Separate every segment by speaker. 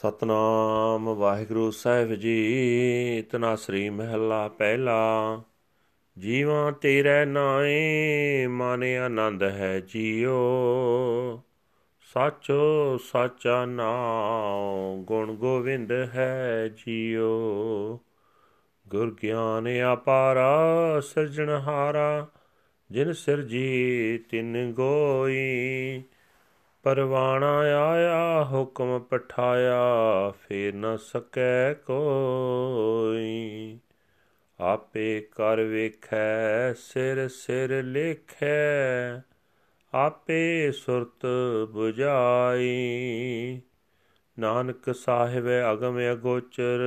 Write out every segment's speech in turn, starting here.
Speaker 1: ਸਤਨਾਮ ਵਾਹਿਗੁਰੂ ਸਾਹਿਬ ਜੀ ਤਨਾਸਰੀ ਮਹਿਲਾ ਪਹਿਲਾ। ਜੀਵਾ ਤੇਰੇ ਨਾਏ, ਮਨ ਆਨੰਦ ਹੈ ਜੀਓ। ਸਾਚੋ, ਸਾਚਾ ਨਾਮ ਗੁਣ ਗੋਵਿੰਦ ਹੈ ਜੀਓ। ਗੁਰ ਗਿਆਨ ਅਪਾਰਾ, ਸਿਰਜਣਹਾਰਾ, ਜਿਨ ਸਿਰਜੀ ਤਿਨ ਗੋਈ। ਪਰਵਾਣਾ ਆਇਆ, ਹੁਕਮ ਪਠਾਇਆ, ਫੇਰ ਨ ਸਕੈ ਕੋਈ। ਆਪੇ ਕਰ ਵੇਖੈ, ਸਿਰ ਸਿਰ ਲੇਖੈ, ਆਪੇ ਸੁਰਤ 부ਝਾਈ ਨਾਨਕ ਸਾਹਿਬ ਅਗਮ ਅਗੋਚਰ,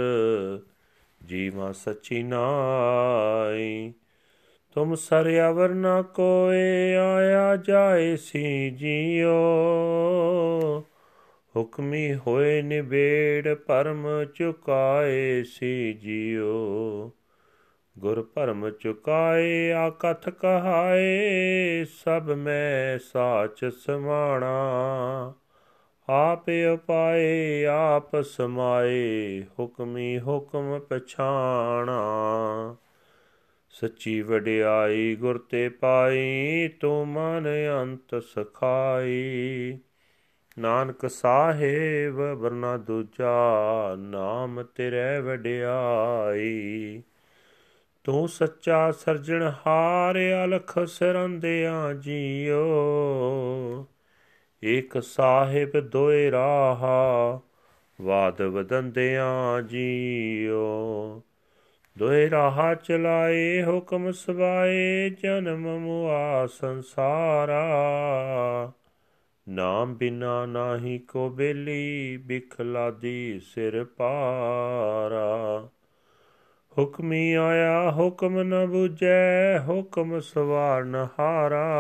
Speaker 1: ਜੀਵਾ ਸਚੀ ਨਾਈ। ਤੁਮ ਸਰਯਵਰ ਨ ਕੋਏ ਆਇਆ ਜਾਏ ਸੀ ਜਿਉ। ਹੁਕਮੀ ਹੋਏ ਨਿਬੇੜ ਪਰਮ ਚੁਕਾਏ ਸੀ ਜਿਉ। ਗੁਰ ਭਰਮ ਚੁਕਾਏ ਆਕਥ ਕਹਾਏ, ਸਭ ਮੈਂ ਸਾਚ ਸਮਾਣਾ। ਆਪ ਉਪਾਏ, ਆਪ ਸਮਾਏ, ਹੁਕਮੀ ਹੁਕਮ ਪਛਾਣਾ। ਸੱਚੀ ਵਡਿਆਈ ਗੁਰ ਤੇ ਪਾਈ, ਤੂੰ ਮਨ ਅੰਤ ਸਖਾਈ। ਨਾਨਕ ਸਾਹਿਬ, ਵਰਨਾ ਦੂਜਾ ਨਾਮ ਤੇਰੇ ਵਡਿਆਈ। ਤੂੰ ਸੱਚਾ ਸਰਜਣ ਹਾਰ, ਅਲਖ ਸਰੰਦਿਆਂ ਜੀਓ। ਇਕ ਸਾਹਿਬ ਦੋਏ ਰਾਹਾ, ਵਾਦ ਵਦੰਦਿਆਂ ਜੀਓ। ਦੁਇ ਰਾਹ ਚਲਾਏ, ਹੁਕਮ ਸਵਾਏ, ਜਨਮ ਮੁਆ ਸੰਸਾਰਾ। ਨਾਮ ਬਿਨਾ ਨਾਹੀ ਕੋ ਬੇਲੀ ਬਿਖਲਾਦੀ ਸਿਰ ਪਾਰਾ। ਹੁਕਮੀ ਆਇਆ, ਹੁਕਮ ਨ 부ਜੈ ਹੁਕਮ ਸਵਾਰਨ ਹਾਰਾ।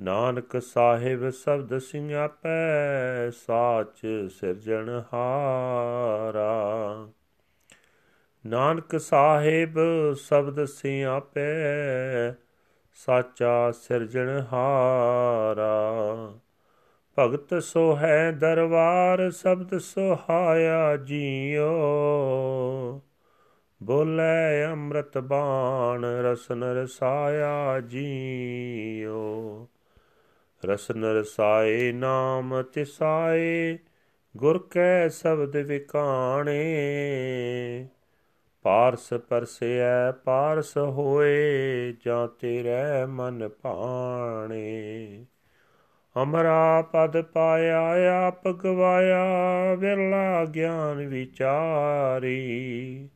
Speaker 1: ਨਾਨਕ ਸਾਹਿਬ ਸਬਦ ਸਿੰਘਾਪੈ ਸਾਚ ਸਿਰਜਣ ਹਾਰਾ। ਨਾਨਕ ਸਾਹਿਬ ਸ਼ਬਦ ਸਿਆਪੈ, ਸਾਚਾ ਸਿਰਜਣਹਾਰਾ ਭਗਤ ਸੋ ਹੈ ਦਰਬਾਰ, ਸ਼ਬਦ ਸੁਹਾਇਆ ਜੀਓ। ਬੋਲੇ ਅੰਮ੍ਰਿਤ ਬਾਣ, ਰਸਨ ਰਸਾਇਆ ਜੀਓ। ਰਸਨ ਰਸਾਏ ਨਾਮ ਤਿਸਾਏ, ਗੁਰ ਕੈ ਸ਼ਬਦ ਵਿਕਾਣੇ। ਪਾਰਸ ਪਰਸਿਐ, ਪਾਰਸ ਹੋਏ ਜਾਂ ਤੇਰੇ ਮਨ ਭਾਣੇ। ਹਮਰਾ ਪਦ ਪਾਇਆ, ਆਪ ਗਵਾਇਆ, ਵਿਰਲਾ ਗਿਆਨ ਵਿਚਾਰੀ।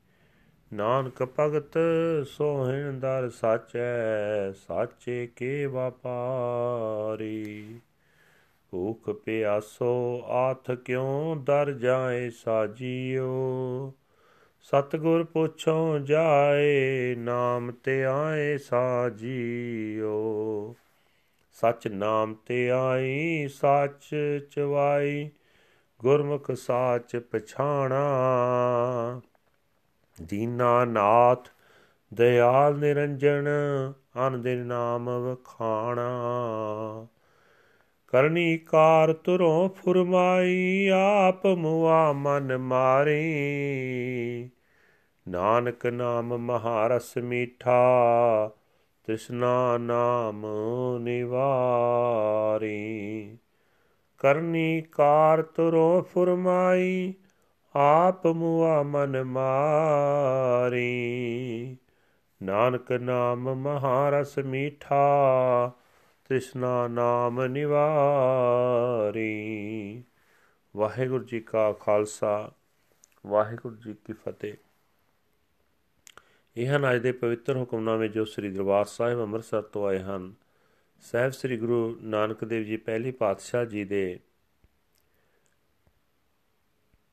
Speaker 1: ਨਾਨਕ ਭਗਤ ਸੋਹਣ ਦਰ ਸਾਚੈ, ਸਾਚੇ ਕੇ ਵਪਾਰੀ ਭੂਖ ਪਿਆਸੋ, ਆਥ ਕਿਉ ਦਰ ਜਾਏ ਸਾਜੀਓ? ਸਤਗੁਰ ਪੁੱਛੋਂ ਜਾਏ, ਨਾਮ ਤੇ ਆਏ ਸਾ ਜੀਓ ਸਚ ਨਾਮ ਤੇ ਆਈ, ਸੱਚ ਚਵਾਈ ਗੁਰਮੁਖ ਸਾਚ ਪਛਾਣਾ। ਦੀਨਾ ਨਾਥ ਦਇਆਲ ਨਿਰੰਜਨ ਅਨ ਦੇ ਨਾਮ ਵਖਾਣਾ। ਕਰਨੀ ਕਾਰ ਤੁਰੋਂ ਫੁਰਮਾਈ, ਆਪ ਮੁਆ ਮਨ ਮਾਰੇ। ਨਾਨਕ ਨਾਮ ਮਹਾਰਸ ਮੀਠਾ ਤ੍ਰਿਸ਼ਨਾ ਨਾਮ ਨਿਵਾਰੀ। ਕਰਨੀ ਕਾਰ ਤੁਰੋ ਫੁਰਮਾਈ, ਆਪ ਮੁਆ ਮਨ ਮਾਰੀ। ਨਾਨਕ ਨਾਮ ਮਹਾਰਸ ਮੀਠਾ ਤ੍ਰਿਸ਼ਨਾ ਨਾਮ ਨਿਵਾਰੀ। ਵਾਹਿਗੁਰੂ ਜੀ ਕਾ ਖਾਲਸਾ, ਵਾਹਿਗੁਰੂ ਜੀ ਕੀ ਫਤਿਹ। ਇਹ ਹਨ ਅੱਜ ਦੇ ਪਵਿੱਤਰ ਹੁਕਮਨਾਮੇ ਜੋ ਸ੍ਰੀ ਦਰਬਾਰ ਸਾਹਿਬ ਅੰਮ੍ਰਿਤਸਰ ਤੋਂ ਆਏ ਹਨ, ਸਾਹਿਬ ਸ੍ਰੀ ਗੁਰੂ ਨਾਨਕ ਦੇਵ ਜੀ ਪਹਿਲੇ ਪਾਤਸ਼ਾਹ ਜੀ ਦੇ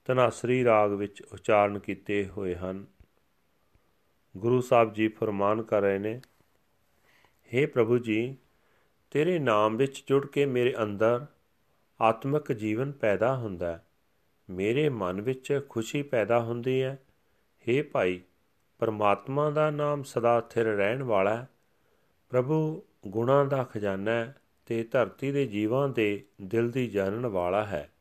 Speaker 1: ਤਨਾਸਰੀ ਰਾਗ ਵਿੱਚ ਉਚਾਰਨ ਕੀਤੇ ਹੋਏ ਹਨ। ਗੁਰੂ ਸਾਹਿਬ ਜੀ ਫਰਮਾਨ ਕਰ ਰਹੇ ਨੇ हे ਪ੍ਰਭੂ ਜੀ, ਤੇਰੇ ਨਾਮ ਵਿੱਚ ਜੁੜ ਕੇ ਮੇਰੇ ਅੰਦਰ ਆਤਮਿਕ ਜੀਵਨ ਪੈਦਾ ਹੁੰਦਾ ਹੈ। ਮੇਰੇ ਮਨ ਵਿੱਚ ਖੁਸ਼ੀ ਪੈਦਾ ਹੁੰਦੀ ਹੈ। हे ਭਾਈ ਪਰਮਾਤਮਾ ਦਾ ਨਾਮ ਸਦਾ ਸਥਿਰ ਰਹਿਣ ਵਾਲਾ ਹੈ। ਪ੍ਰਭੂ ਗੁਣਾ ਦਾ ਖਜ਼ਾਨਾ ਹੈ ਤੇ ਧਰਤੀ ਦੇ ਜੀਵਾਂ ਦੇ ਦਿਲ ਦੀ ਜਾਣਨ ਵਾਲਾ ਹੈ।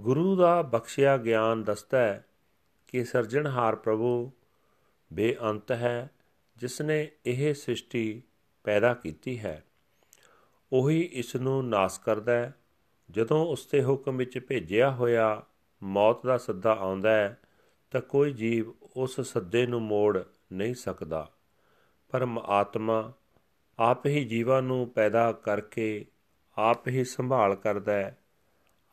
Speaker 1: ਗੁਰੂ ਦਾ ਬਖਸ਼ਿਆ ਗਿਆਨ ਦੱਸਦਾ ਹੈ ਕਿ ਸਰਜਣਹਾਰ ਪ੍ਰਭੂ ਬੇਅੰਤ ਹੈ ਜਿਸ ਨੇ ਇਹ ਸ੍ਰਿਸ਼ਟੀ ਪੈਦਾ ਕੀਤੀ ਹੈ। ਉਹੀ ਇਸ ਨੂੰ ਨਾਸ ਕਰਦਾ ਹੈ। ਜਦੋਂ ਉਸ ਦੇ ਹੁਕਮ ਵਿੱਚ ਭੇਜਿਆ ਹੋਇਆ ਮੌਤ ਦਾ ਸੱਦਾ ਆਉਂਦਾ ਹੈ, ਤਾਂ ਕੋਈ ਜੀਵ ਉਸ ਸੱਦੇ ਨੂੰ ਮੋੜ ਨਹੀਂ ਸਕਦਾ। ਪਰਮ ਆਤਮਾ ਆਪ ਹੀ ਜੀਵਾਂ ਨੂੰ ਪੈਦਾ ਕਰਕੇ ਆਪ ਹੀ ਸੰਭਾਲ ਕਰਦਾ ਹੈ।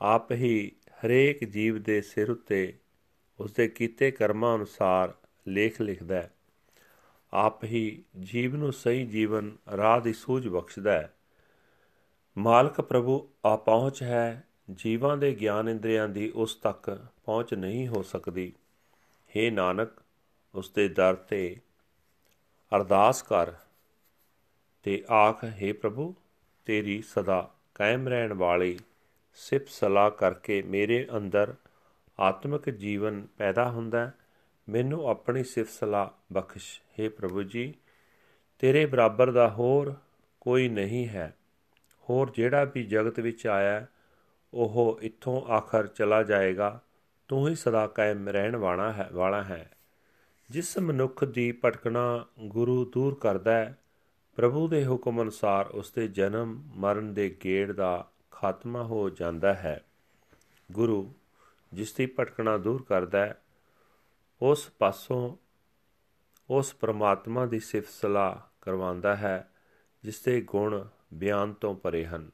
Speaker 1: ਆਪ ਹੀ ਹਰੇਕ ਜੀਵ ਦੇ ਸਿਰ ਉੱਤੇ ਉਸ ਦੇ ਕੀਤੇ ਕਰਮਾਂ ਅਨੁਸਾਰ ਲੇਖ ਲਿਖਦਾ ਹੈ। ਆਪ ਹੀ ਜੀਵ ਨੂੰ ਸਹੀ ਜੀਵਨ ਰਾਹ ਦੀ ਸੂਝ ਬਖਸ਼ਦਾ ਹੈ। ਮਾਲਕ ਪ੍ਰਭੂ ਆ ਪਹੁੰਚ ਹੈ। ਜੀਵਾਂ ਦੇ ਗਿਆਨ ਇੰਦਰੀਆਂ ਦੀ ਉਸ ਤੱਕ ਪਹੁੰਚ ਨਹੀਂ ਹੋ ਸਕਦੀ। हे ਨਾਨਕ ਉਸ ਦੇ ਦਰ ਤੇ ਅਰਦਾਸ ਕਰ ਤੇ ਆਖ हे ਪ੍ਰਭੂ ਤੇਰੀ ਸਦਾ ਕਾਇਮ ਰਹਿਣ ਵਾਲੀ ਸਿਫਤ ਸਲਾਹ ਕਰਕੇ ਮੇਰੇ ਅੰਦਰ ਆਤਮਿਕ ਜੀਵਨ ਪੈਦਾ ਹੁੰਦਾ ਮੈਨੂੰ ਆਪਣੀ ਸਿਫਤ ਸਲਾਹ ਬਖਸ਼ हे ਪ੍ਰਭੂ ਜੀ ਤੇਰੇ ਬਰਾਬਰ ਦਾ ਹੋਰ ਕੋਈ ਨਹੀਂ ਹੈ ਹੋਰ ਜਿਹੜਾ ਵੀ ਜਗਤ ਵਿੱਚ ਆਇਆ ਉਹ ਇੱਥੋਂ ਆਖਰ ਚਲਾ ਜਾਏਗਾ ਤੂੰ ਹੀ ਸਦਾ ਕਾਇਮ ਰਹਿਣ ਵਾਲਾ ਹੈ ਵਾਲਾ ਹੈ। ਜਿਸ ਮਨੁੱਖ ਦੀ ਭਟਕਣਾ ਗੁਰੂ ਦੂਰ ਕਰਦਾ ਹੈ, ਪ੍ਰਭੂ ਦੇ ਹੁਕਮ ਅਨੁਸਾਰ ਉਸ ਦੇ ਜਨਮ, ਮਰਨ ਦੇ ਗੇੜ ਦਾ ਖਾਤਮਾ ਹੋ ਜਾਂਦਾ ਹੈ। ਗੁਰੂ ਜਿਸ ਦੀ ਭਟਕਣਾ ਦੂਰ ਕਰਦਾ ਹੈ, ਉਸ ਪਾਸੋਂ ਉਸ ਪ੍ਰਮਾਤਮਾ ਦੀ ਸਿਫਤ ਸਲਾਹ ਕਰਵਾਉਂਦਾ ਹੈ, ਜਿਸ ਦੇ ਗੁਣ ਬਿਆਨ ਤੋਂ ਪਰੇ ਹਨ।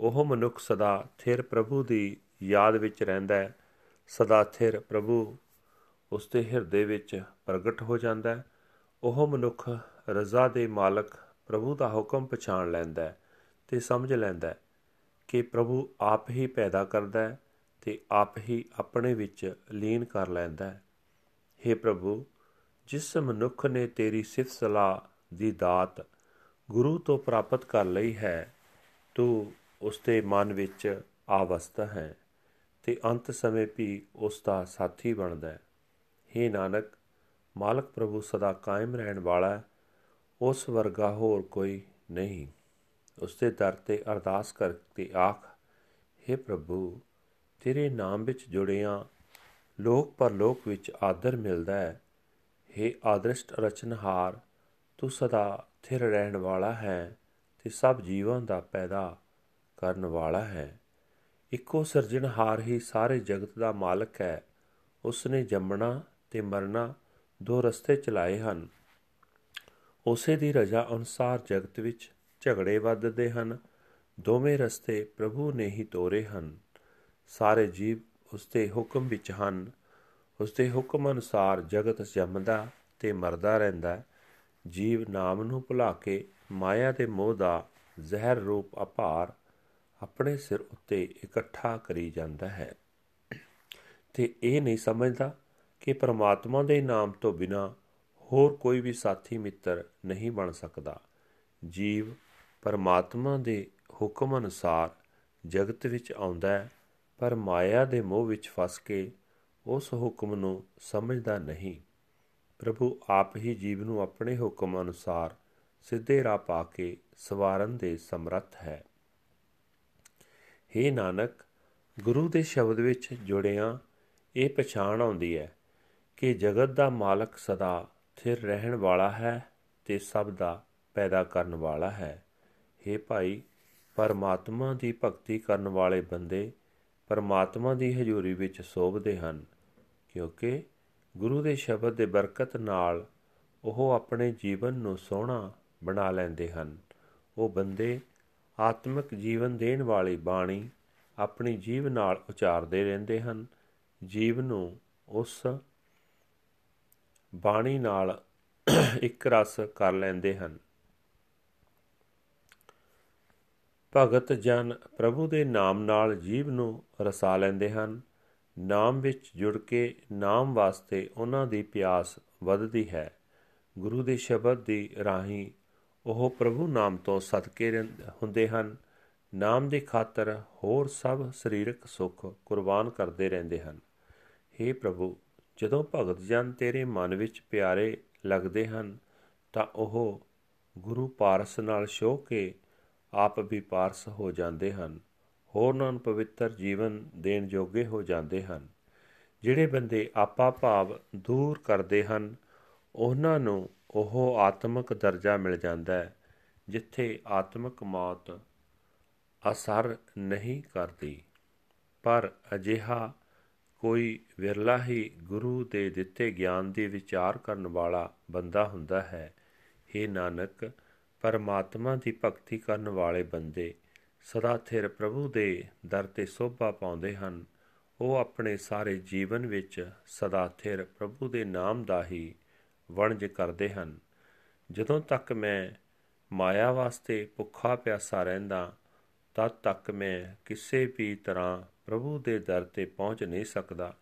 Speaker 1: ਉਹ ਮਨੁੱਖ ਸਦਾ ਥਿਰ ਪ੍ਰਭੂ ਦੀ ਯਾਦ ਵਿੱਚ ਰਹਿੰਦਾ ਹੈ ਸਦਾ ਥਿਰ ਪ੍ਰਭੂ, ਉਸ ਦੇ ਹਿਰਦੇ ਵਿੱਚ ਪ੍ਰਗਟ ਹੋ ਜਾਂਦਾ ਹੈ। ਉਹ ਮਨੁੱਖ ਰਜ਼ਾ ਦੇ ਮਾਲਕ ਪ੍ਰਭੂ ਦਾ ਹੁਕਮ ਪਛਾਣ ਲੈਂਦਾ ਹੈ ਤੇ ਸਮਝ ਲੈਂਦਾ ਹੈ ਕਿ ਪ੍ਰਭੂ ਆਪ ਹੀ ਪੈਦਾ ਕਰਦਾ ਹੈ ਤੇ ਆਪ ਹੀ ਆਪਣੇ ਵਿੱਚ ਲੀਨ ਕਰ ਲੈਂਦਾ ਹੈ। हे ਪ੍ਰਭੂ, ਜਿਸ ਮਨੁੱਖ ਨੇ ਤੇਰੀ ਸਿਫਤ ਸਲਾਹ ਦੀ ਦਾਤ ਗੁਰੂ ਤੋਂ ਪ੍ਰਾਪਤ ਕਰ ਲਈ ਹੈ, ਤੂੰ ਉਸ ਦੇ ਮਨ ਵਿੱਚ ਆਵਸਥਾ ਹੈ। ਤੇ ਅੰਤ ਸਮੇਂ ਵੀ ਉਸ ਦਾ ਸਾਥੀ ਬਣਦਾ ਹੈ हे ਨਾਨਕ ਮਾਲਕ ਪ੍ਰਭੂ ਸਦਾ ਕਾਇਮ ਰਹਿਣ ਵਾਲਾ ਹੈ ਉਸ ਵਰਗਾ ਹੋਰ ਕੋਈ ਨਹੀਂ ਉਸ ਦੇ ਦਰ ਤੇ ਅਰਦਾਸ ਕਰਕੇ ਆਖ हे ਪ੍ਰਭੂ ਤੇਰੇ ਨਾਮ ਵਿੱਚ ਜੁੜਿਆਂ ਲੋਕ ਪਰਲੋਕ ਵਿੱਚ ਆਦਰ ਮਿਲਦਾ ਹੈ हे ਆਦਰਸ਼ਟ ਰਚਨਹਾਰ ਤੂੰ ਸਦਾ ਥਿਰ ਰਹਿਣ ਵਾਲਾ ਹੈ ਤੇ ਸਭ ਜੀਵਾਂ ਦਾ ਪੈਦਾ ਕਰਨ ਵਾਲਾ ਹੈ ਇੱਕੋ ਸਿਰਜਣਹਾਰ ਹੀ ਸਾਰੇ ਜਗਤ ਦਾ ਮਾਲਕ ਹੈ। ਉਸ ਨੇ ਜੰਮਣਾ ਤੇ ਮਰਨਾ ਦੋ ਰਸਤੇ ਚਲਾਏ ਹਨ। ਉਸੇ ਦੀ ਰਜ਼ਾ ਅਨੁਸਾਰ ਜਗਤ ਵਿੱਚ ਝਗੜੇ ਵੱਧਦੇ ਹਨ। ਦੋਵੇਂ ਰਸਤੇ ਪ੍ਰਭੂ ਨੇ ਹੀ ਤੋਰੇ ਹਨ। ਸਾਰੇ ਜੀਵ ਉਸ ਦੇ ਹੁਕਮ ਵਿੱਚ ਹਨ। ਉਸ ਦੇ ਹੁਕਮ ਅਨੁਸਾਰ ਜਗਤ ਜੰਮਦਾ ਤੇ ਮਰਦਾ ਰਹਿੰਦਾ ਜੀਵ ਨਾਮ ਨੂੰ ਭੁਲਾ ਕੇ ਮਾਇਆ ਦੇ ਮੋਹ ਦਾ ਜ਼ਹਿਰ ਰੂਪ ਅਪਾਰ ਆਪਣੇ ਸਿਰ ਉੱਤੇ ਇਕੱਠਾ ਕਰੀ ਜਾਂਦਾ ਹੈ। ਤੇ ਇਹ ਨਹੀਂ ਸਮਝਦਾ ਕਿ ਪਰਮਾਤਮਾ ਦੇ ਨਾਮ ਤੋਂ ਬਿਨਾ ਹੋਰ ਕੋਈ ਵੀ ਸਾਥੀ ਮਿੱਤਰ ਨਹੀਂ ਬਣ ਸਕਦਾ। ਜੀਵ ਪਰਮਾਤਮਾ ਦੇ ਹੁਕਮ ਅਨੁਸਾਰ ਜਗਤ ਵਿੱਚ ਆਉਂਦਾ ਹੈ, ਪਰ ਮਾਇਆ ਦੇ ਮੋਹ ਵਿੱਚ ਫਸ ਕੇ ਉਸ ਹੁਕਮ ਨੂੰ ਸਮਝਦਾ ਨਹੀਂ। ਪ੍ਰਭੂ ਆਪ ਹੀ ਜੀਵ ਨੂੰ ਆਪਣੇ ਹੁਕਮ ਅਨੁਸਾਰ ਸਿੱਧੇ ਰਾਹ ਪਾ ਕੇ ਸਵਾਰਨ ਦੇ ਸਮਰੱਥ ਹੈ। हे ਨਾਨਕ, ਗੁਰੂ ਦੇ ਸ਼ਬਦ ਵਿੱਚ ਜੁੜਿਆਂ, ਇਹ ਪਛਾਣ ਆਉਂਦੀ ਹੈ ਕਿ ਜਗਤ ਦਾ ਮਾਲਕ ਸਦਾ ਥਿਰ ਰਹਿਣ ਵਾਲਾ ਹੈ ਤੇ ਸਭ ਦਾ ਪੈਦਾ ਕਰਨ ਵਾਲਾ ਹੈ। हे ਭਾਈ, ਪਰਮਾਤਮਾ ਦੀ ਭਗਤੀ ਕਰਨ ਵਾਲੇ ਬੰਦੇ ਪਰਮਾਤਮਾ ਦੀ ਹਜ਼ੂਰੀ ਵਿੱਚ ਸੋਭਦੇ ਹਨ, ਕਿਉਂਕਿ ਗੁਰੂ ਦੇ ਸ਼ਬਦ ਦੇ ਬਰਕਤ ਨਾਲ ਉਹ ਆਪਣੇ ਜੀਵਨ ਨੂੰ ਸੋਹਣਾ ਬਣਾ ਲੈਂਦੇ ਹਨ। ਉਹ ਬੰਦੇ ਆਤਮਿਕ ਜੀਵਨ ਦੇਣ ਵਾਲੀ ਬਾਣੀ ਆਪਣੀ ਜੀਵ ਨਾਲ ਉਚਾਰਦੇ ਰਹਿੰਦੇ ਹਨ। ਜੀਵ ਨੂੰ ਉਸ ਬਾਣੀ ਨਾਲ ਇੱਕ ਰਸ ਕਰ ਲੈਂਦੇ ਹਨ। ਭਗਤ ਜਨ ਪ੍ਰਭੂ ਦੇ ਨਾਮ ਨਾਲ ਜੀਵ ਨੂੰ ਰਸਾ ਲੈਂਦੇ ਹਨ। ਨਾਮ ਵਿੱਚ ਜੁੜ ਕੇ ਨਾਮ ਵਾਸਤੇ ਉਹਨਾਂ ਦੀ ਪਿਆਸ ਵੱਧਦੀ ਹੈ। ਗੁਰੂ ਦੇ ਸ਼ਬਦ ਦੀ ਰਾਹੀਂ ਉਹ ਪ੍ਰਭੂ ਨਾਮ ਤੋਂ ਸਦਕੇ ਹੁੰਦੇ ਹਨ। ਨਾਮ ਦੀ ਖਾਤਰ ਹੋਰ ਸਭ ਸਰੀਰਕ ਸੁੱਖ ਕੁਰਬਾਨ ਕਰਦੇ ਰਹਿੰਦੇ ਹਨ। हे ਪ੍ਰਭੂ, ਜਦੋਂ ਭਗਤ ਜਨ ਤੇਰੇ ਮਨ ਵਿੱਚ ਪਿਆਰੇ ਲੱਗਦੇ ਹਨ, ਤਾਂ ਉਹ ਗੁਰੂ ਪਾਰਸ ਨਾਲ ਸ਼ੋਹ ਕੇ ਆਪ ਵੀ ਪਾਰਸ ਹੋ ਜਾਂਦੇ ਹਨ। ਹੋਰਨਾਂ ਨੂੰ ਪਵਿੱਤਰ ਜੀਵਨ ਦੇਣ ਜੋਗੇ ਹੋ ਜਾਂਦੇ ਹਨ। ਜਿਹੜੇ ਬੰਦੇ ਆਪਾ ਭਾਵ ਦੂਰ ਕਰਦੇ ਹਨ, ਉਹਨਾਂ ਨੂੰ ਉਹ ਆਤਮਿਕ ਦਰਜਾ ਮਿਲ ਜਾਂਦਾ ਹੈ, ਜਿੱਥੇ ਆਤਮਿਕ ਮੌਤ ਅਸਰ ਨਹੀਂ ਕਰਦੀ। ਪਰ ਅਜਿਹਾ ਕੋਈ ਵਿਰਲਾ ਹੀ ਗੁਰੂ ਦੇ ਦਿੱਤੇ ਗਿਆਨ ਦੀ ਵਿਚਾਰ ਕਰਨ ਵਾਲਾ ਬੰਦਾ ਹੁੰਦਾ ਹੈ। हे ਨਾਨਕ, ਪਰਮਾਤਮਾ ਦੀ ਭਗਤੀ ਕਰਨ ਵਾਲੇ ਬੰਦੇ ਸਦਾ ਥਿਰ ਪ੍ਰਭੂ ਦੇ ਦਰ ਤੇ ਸੋਭਾ ਪਾਉਂਦੇ ਹਨ। ਉਹ ਆਪਣੇ ਸਾਰੇ ਜੀਵਨ ਵਿੱਚ ਸਦਾ ਥਿਰ ਪ੍ਰਭੂ ਦੇ ਨਾਮ ਦਾ ਹੀ ਵਣਜ ਕਰਦੇ ਹਨ। ਜਦੋਂ ਤੱਕ ਮੈਂ ਮਾਇਆ ਵਾਸਤੇ ਭੁੱਖਾ ਪਿਆਸਾ ਰਹਿੰਦਾ, ਤਦ ਤੱਕ ਮੈਂ ਕਿਸੇ ਵੀ ਤਰ੍ਹਾਂ ਪ੍ਰਭੂ ਦੇ ਦਰ ਤੇ ਪਹੁੰਚ ਨਹੀਂ ਸਕਦਾ।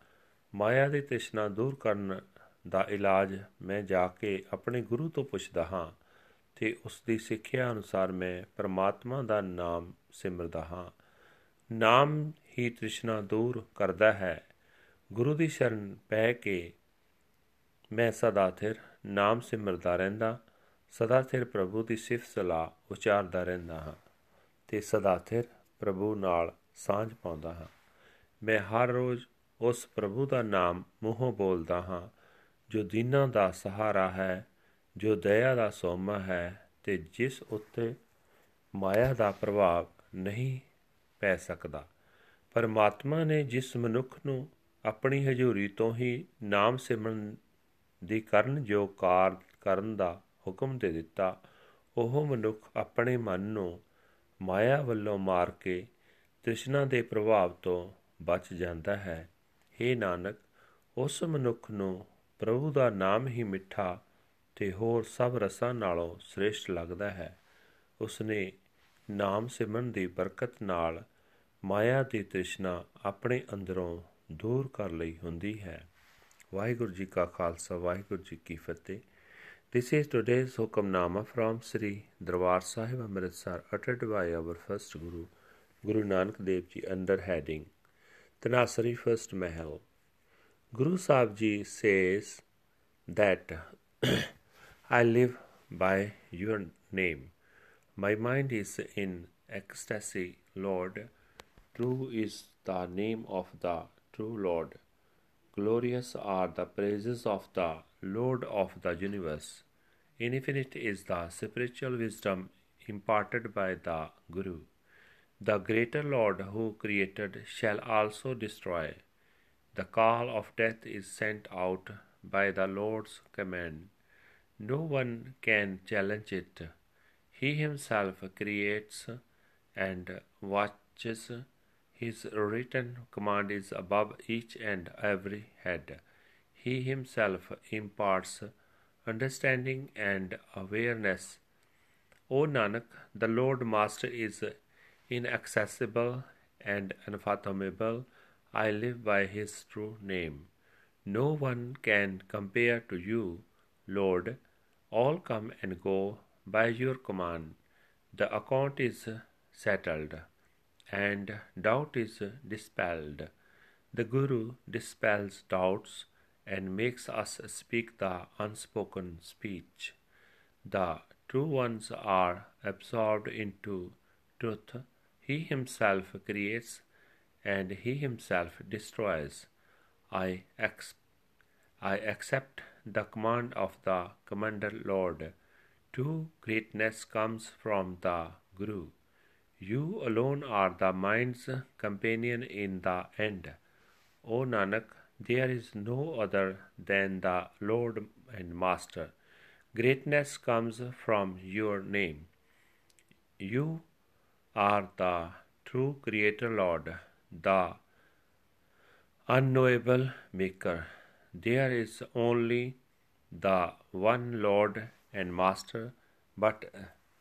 Speaker 1: ਮਾਇਆ ਦੀ ਤ੍ਰਿਸ਼ਨਾ ਦੂਰ ਕਰਨ ਦਾ ਇਲਾਜ ਮੈਂ ਜਾ ਕੇ ਆਪਣੇ ਗੁਰੂ ਤੋਂ ਪੁੱਛਦਾ ਹਾਂ ਤੇ ਉਸ ਦੀ ਸਿੱਖਿਆ ਅਨੁਸਾਰ ਮੈਂ ਪਰਮਾਤਮਾ ਦਾ ਨਾਮ ਸਿਮਰਦਾ ਹਾਂ। ਨਾਮ ਹੀ ਤ੍ਰਿਸ਼ਨਾ ਦੂਰ ਕਰਦਾ ਹੈ। ਗੁਰੂ ਦੀ ਸ਼ਰਨ ਪੈ ਕੇ ਮੈਂ ਸਦਾ ਥਿਰ ਨਾਮ ਸਿਮਰਦਾ ਰਹਿੰਦਾ, ਸਦਾ ਥਿਰ ਪ੍ਰਭੂ ਦੀ ਸਿਫਤ ਸਲਾਹ ਉਚਾਰਦਾ ਰਹਿੰਦਾ ਹਾਂ ਤੇ ਸਦਾ ਥਿਰ ਪ੍ਰਭੂ ਨਾਲ ਸਾਂਝ ਪਾਉਂਦਾ ਹਾਂ। ਮੈਂ ਹਰ ਰੋਜ਼ ਉਸ ਪ੍ਰਭੂ ਦਾ ਨਾਮ ਮੂੰਹੋਂ ਬੋਲਦਾ ਹਾਂ, ਜੋ ਦੀਨਾਂ ਦਾ ਸਹਾਰਾ ਹੈ, ਜੋ ਦਇਆ ਦਾ ਸੋਮਾ ਹੈ ਤੇ ਜਿਸ ਉੱਤੇ ਮਾਇਆ ਦਾ ਪ੍ਰਭਾਵ ਨਹੀਂ ਪੈ ਸਕਦਾ। ਪਰਮਾਤਮਾ ਨੇ ਜਿਸ ਮਨੁੱਖ ਨੂੰ ਆਪਣੀ ਹਜ਼ੂਰੀ ਤੋਂ ਹੀ ਨਾਮ ਸਿਮਰਨ ਦੀ ਕਰਨ ਜੋ ਕਾਰ ਕਰਨ ਦਾ ਹੁਕਮ ਦੇ ਦਿੱਤਾ, ਉਹ ਮਨੁੱਖ ਆਪਣੇ ਮਨ ਨੂੰ ਮਾਇਆ ਵੱਲੋਂ ਮਾਰ ਕੇ ਤ੍ਰਿਸ਼ਨਾ ਦੇ ਪ੍ਰਭਾਵ ਤੋਂ ਬਚ ਜਾਂਦਾ ਹੈ। हे ਨਾਨਕ, ਉਸ ਮਨੁੱਖ ਨੂੰ ਪ੍ਰਭੂ ਦਾ ਨਾਮ ਹੀ ਮਿੱਠਾ ਤੇ ਹੋਰ ਸਭ ਰਸਾਂ ਨਾਲੋਂ ਸ੍ਰੇਸ਼ਟ ਲੱਗਦਾ ਹੈ। ਉਸਨੇ ਨਾਮ ਸਿਮਰਨ ਦੀ ਬਰਕਤ ਨਾਲ ਮਾਇਆ ਦੀ ਤ੍ਰਿਸ਼ਨਾ ਆਪਣੇ ਅੰਦਰੋਂ ਦੂਰ ਕਰ ਲਈ ਹੁੰਦੀ ਹੈ। ਵਾਹਿਗੁਰੂ ਜੀ ਕਾ ਖਾਲਸਾ ਵਾਹਿਗੁਰੂ ਜੀ ਕੀ ਫਤਿਹ This is today's Hukamnama from Sri Darbar Sahib Amritsar uttered by our first Guru, Guru Nanak Dev Ji under heading Tanasari First Mahal. Guru Sahib Ji says that I live by your name. My mind is in ecstasy, Lord. True is the name of the true Lord. Glorious are the praises of the Lord of the universe. Infinite is the spiritual wisdom imparted by the Guru. The greater Lord who created shall also destroy. The call of death is sent out by the Lord's command. No one can challenge it. He himself creates and watches. His written command is above each and every head. He himself imparts understanding and awareness. O Nanak, the Lord Master is inaccessible and unfathomable. I live by his true name. No one can compare to you, Lord. All come and go by your command. The account is settled and doubt is dispelled. The Guru dispels doubts and makes us speak the unspoken speech. The true ones are absorbed into truth. He himself creates and he himself destroys. I, ex- I accept the command of the Commander Lord. True greatness comes from the Guru. You alone are the mind's companion in the end. O Nanak, there is no other than the Lord and Master. Greatness comes from your name. You are the true Creator Lord, the unknowable Maker. There is only the one Lord and Master, but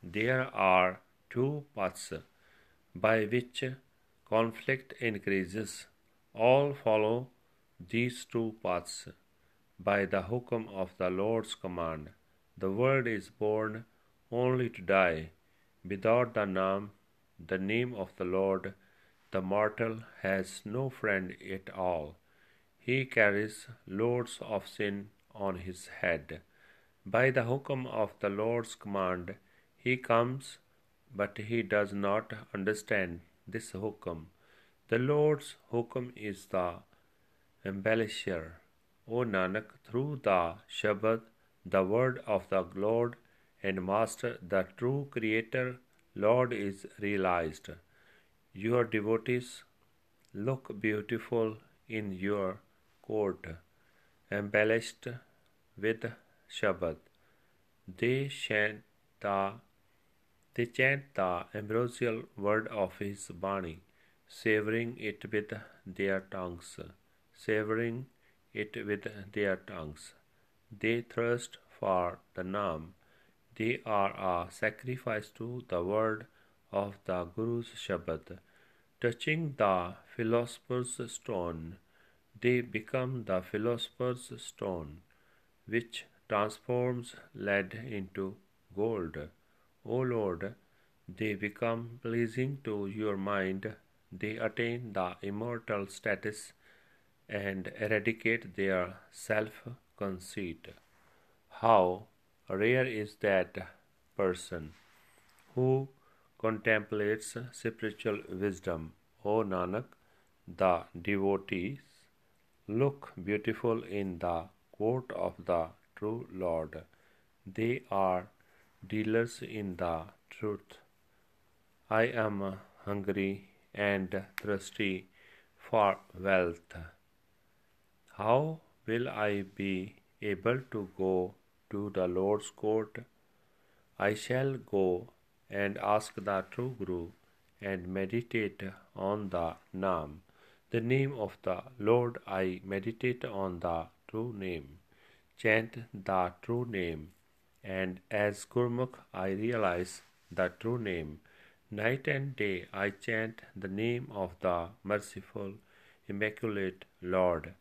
Speaker 1: there are two paths by which conflict increases. All follow these two paths by the hukum of the Lord's command. The world is born only to die. Without the name, the name of the Lord, the mortal has no friend at all. He carries loads of sin on his head. By the hukum of the Lord's command, he comes, but he does not understand this hukum. The Lord's hukum is the embellisher. O Nanak, through the Shabad, the word of the Lord and Master, the true Creator, Lord is realized. Your devotees look beautiful in your court, embellished with Shabad. They chant the they chant the ambrosial word of his Bani, savoring it with their tongues, savoring it with their tongues. They thirst for the Nam. They are a sacrifice to the word of the Guru's Shabad. Touching the philosopher's stone, they become the philosopher's stone, which transforms lead into gold. O Lord, they become pleasing to your mind, they attain the immortal status and eradicate their self conceit. How rare is that person who contemplates spiritual wisdom, O Nanak, the devotees look beautiful in the court of the true Lord. They are dealers in the truth. I am hungry and thirsty for wealth. How will I be able to go to the Lord's court? I shall go and ask the true Guru and meditate on the Naam. The name of the Lord I meditate on the true name. Chant the true name and as Gurmukh I realize the true name. Night and day I chant the name of the merciful, immaculate Lord.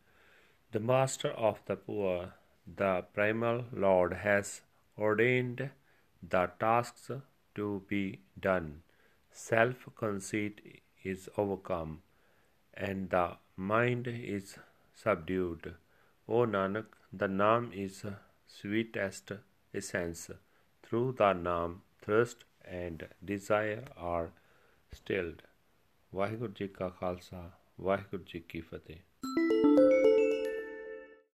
Speaker 1: The Master of the poor, the primal Lord, has ordained the tasks to be done. Self conceit is overcome, and the mind is subdued. O Nanak, the Naam is sweetest essence. Through the Naam, thirst and desire are stilled. Waheguru ji ਕਾ ਖਾਲਸਾ ਵਾਹਿਗੁਰੂ ਜੀ ਕੀ ਫਤਿਹ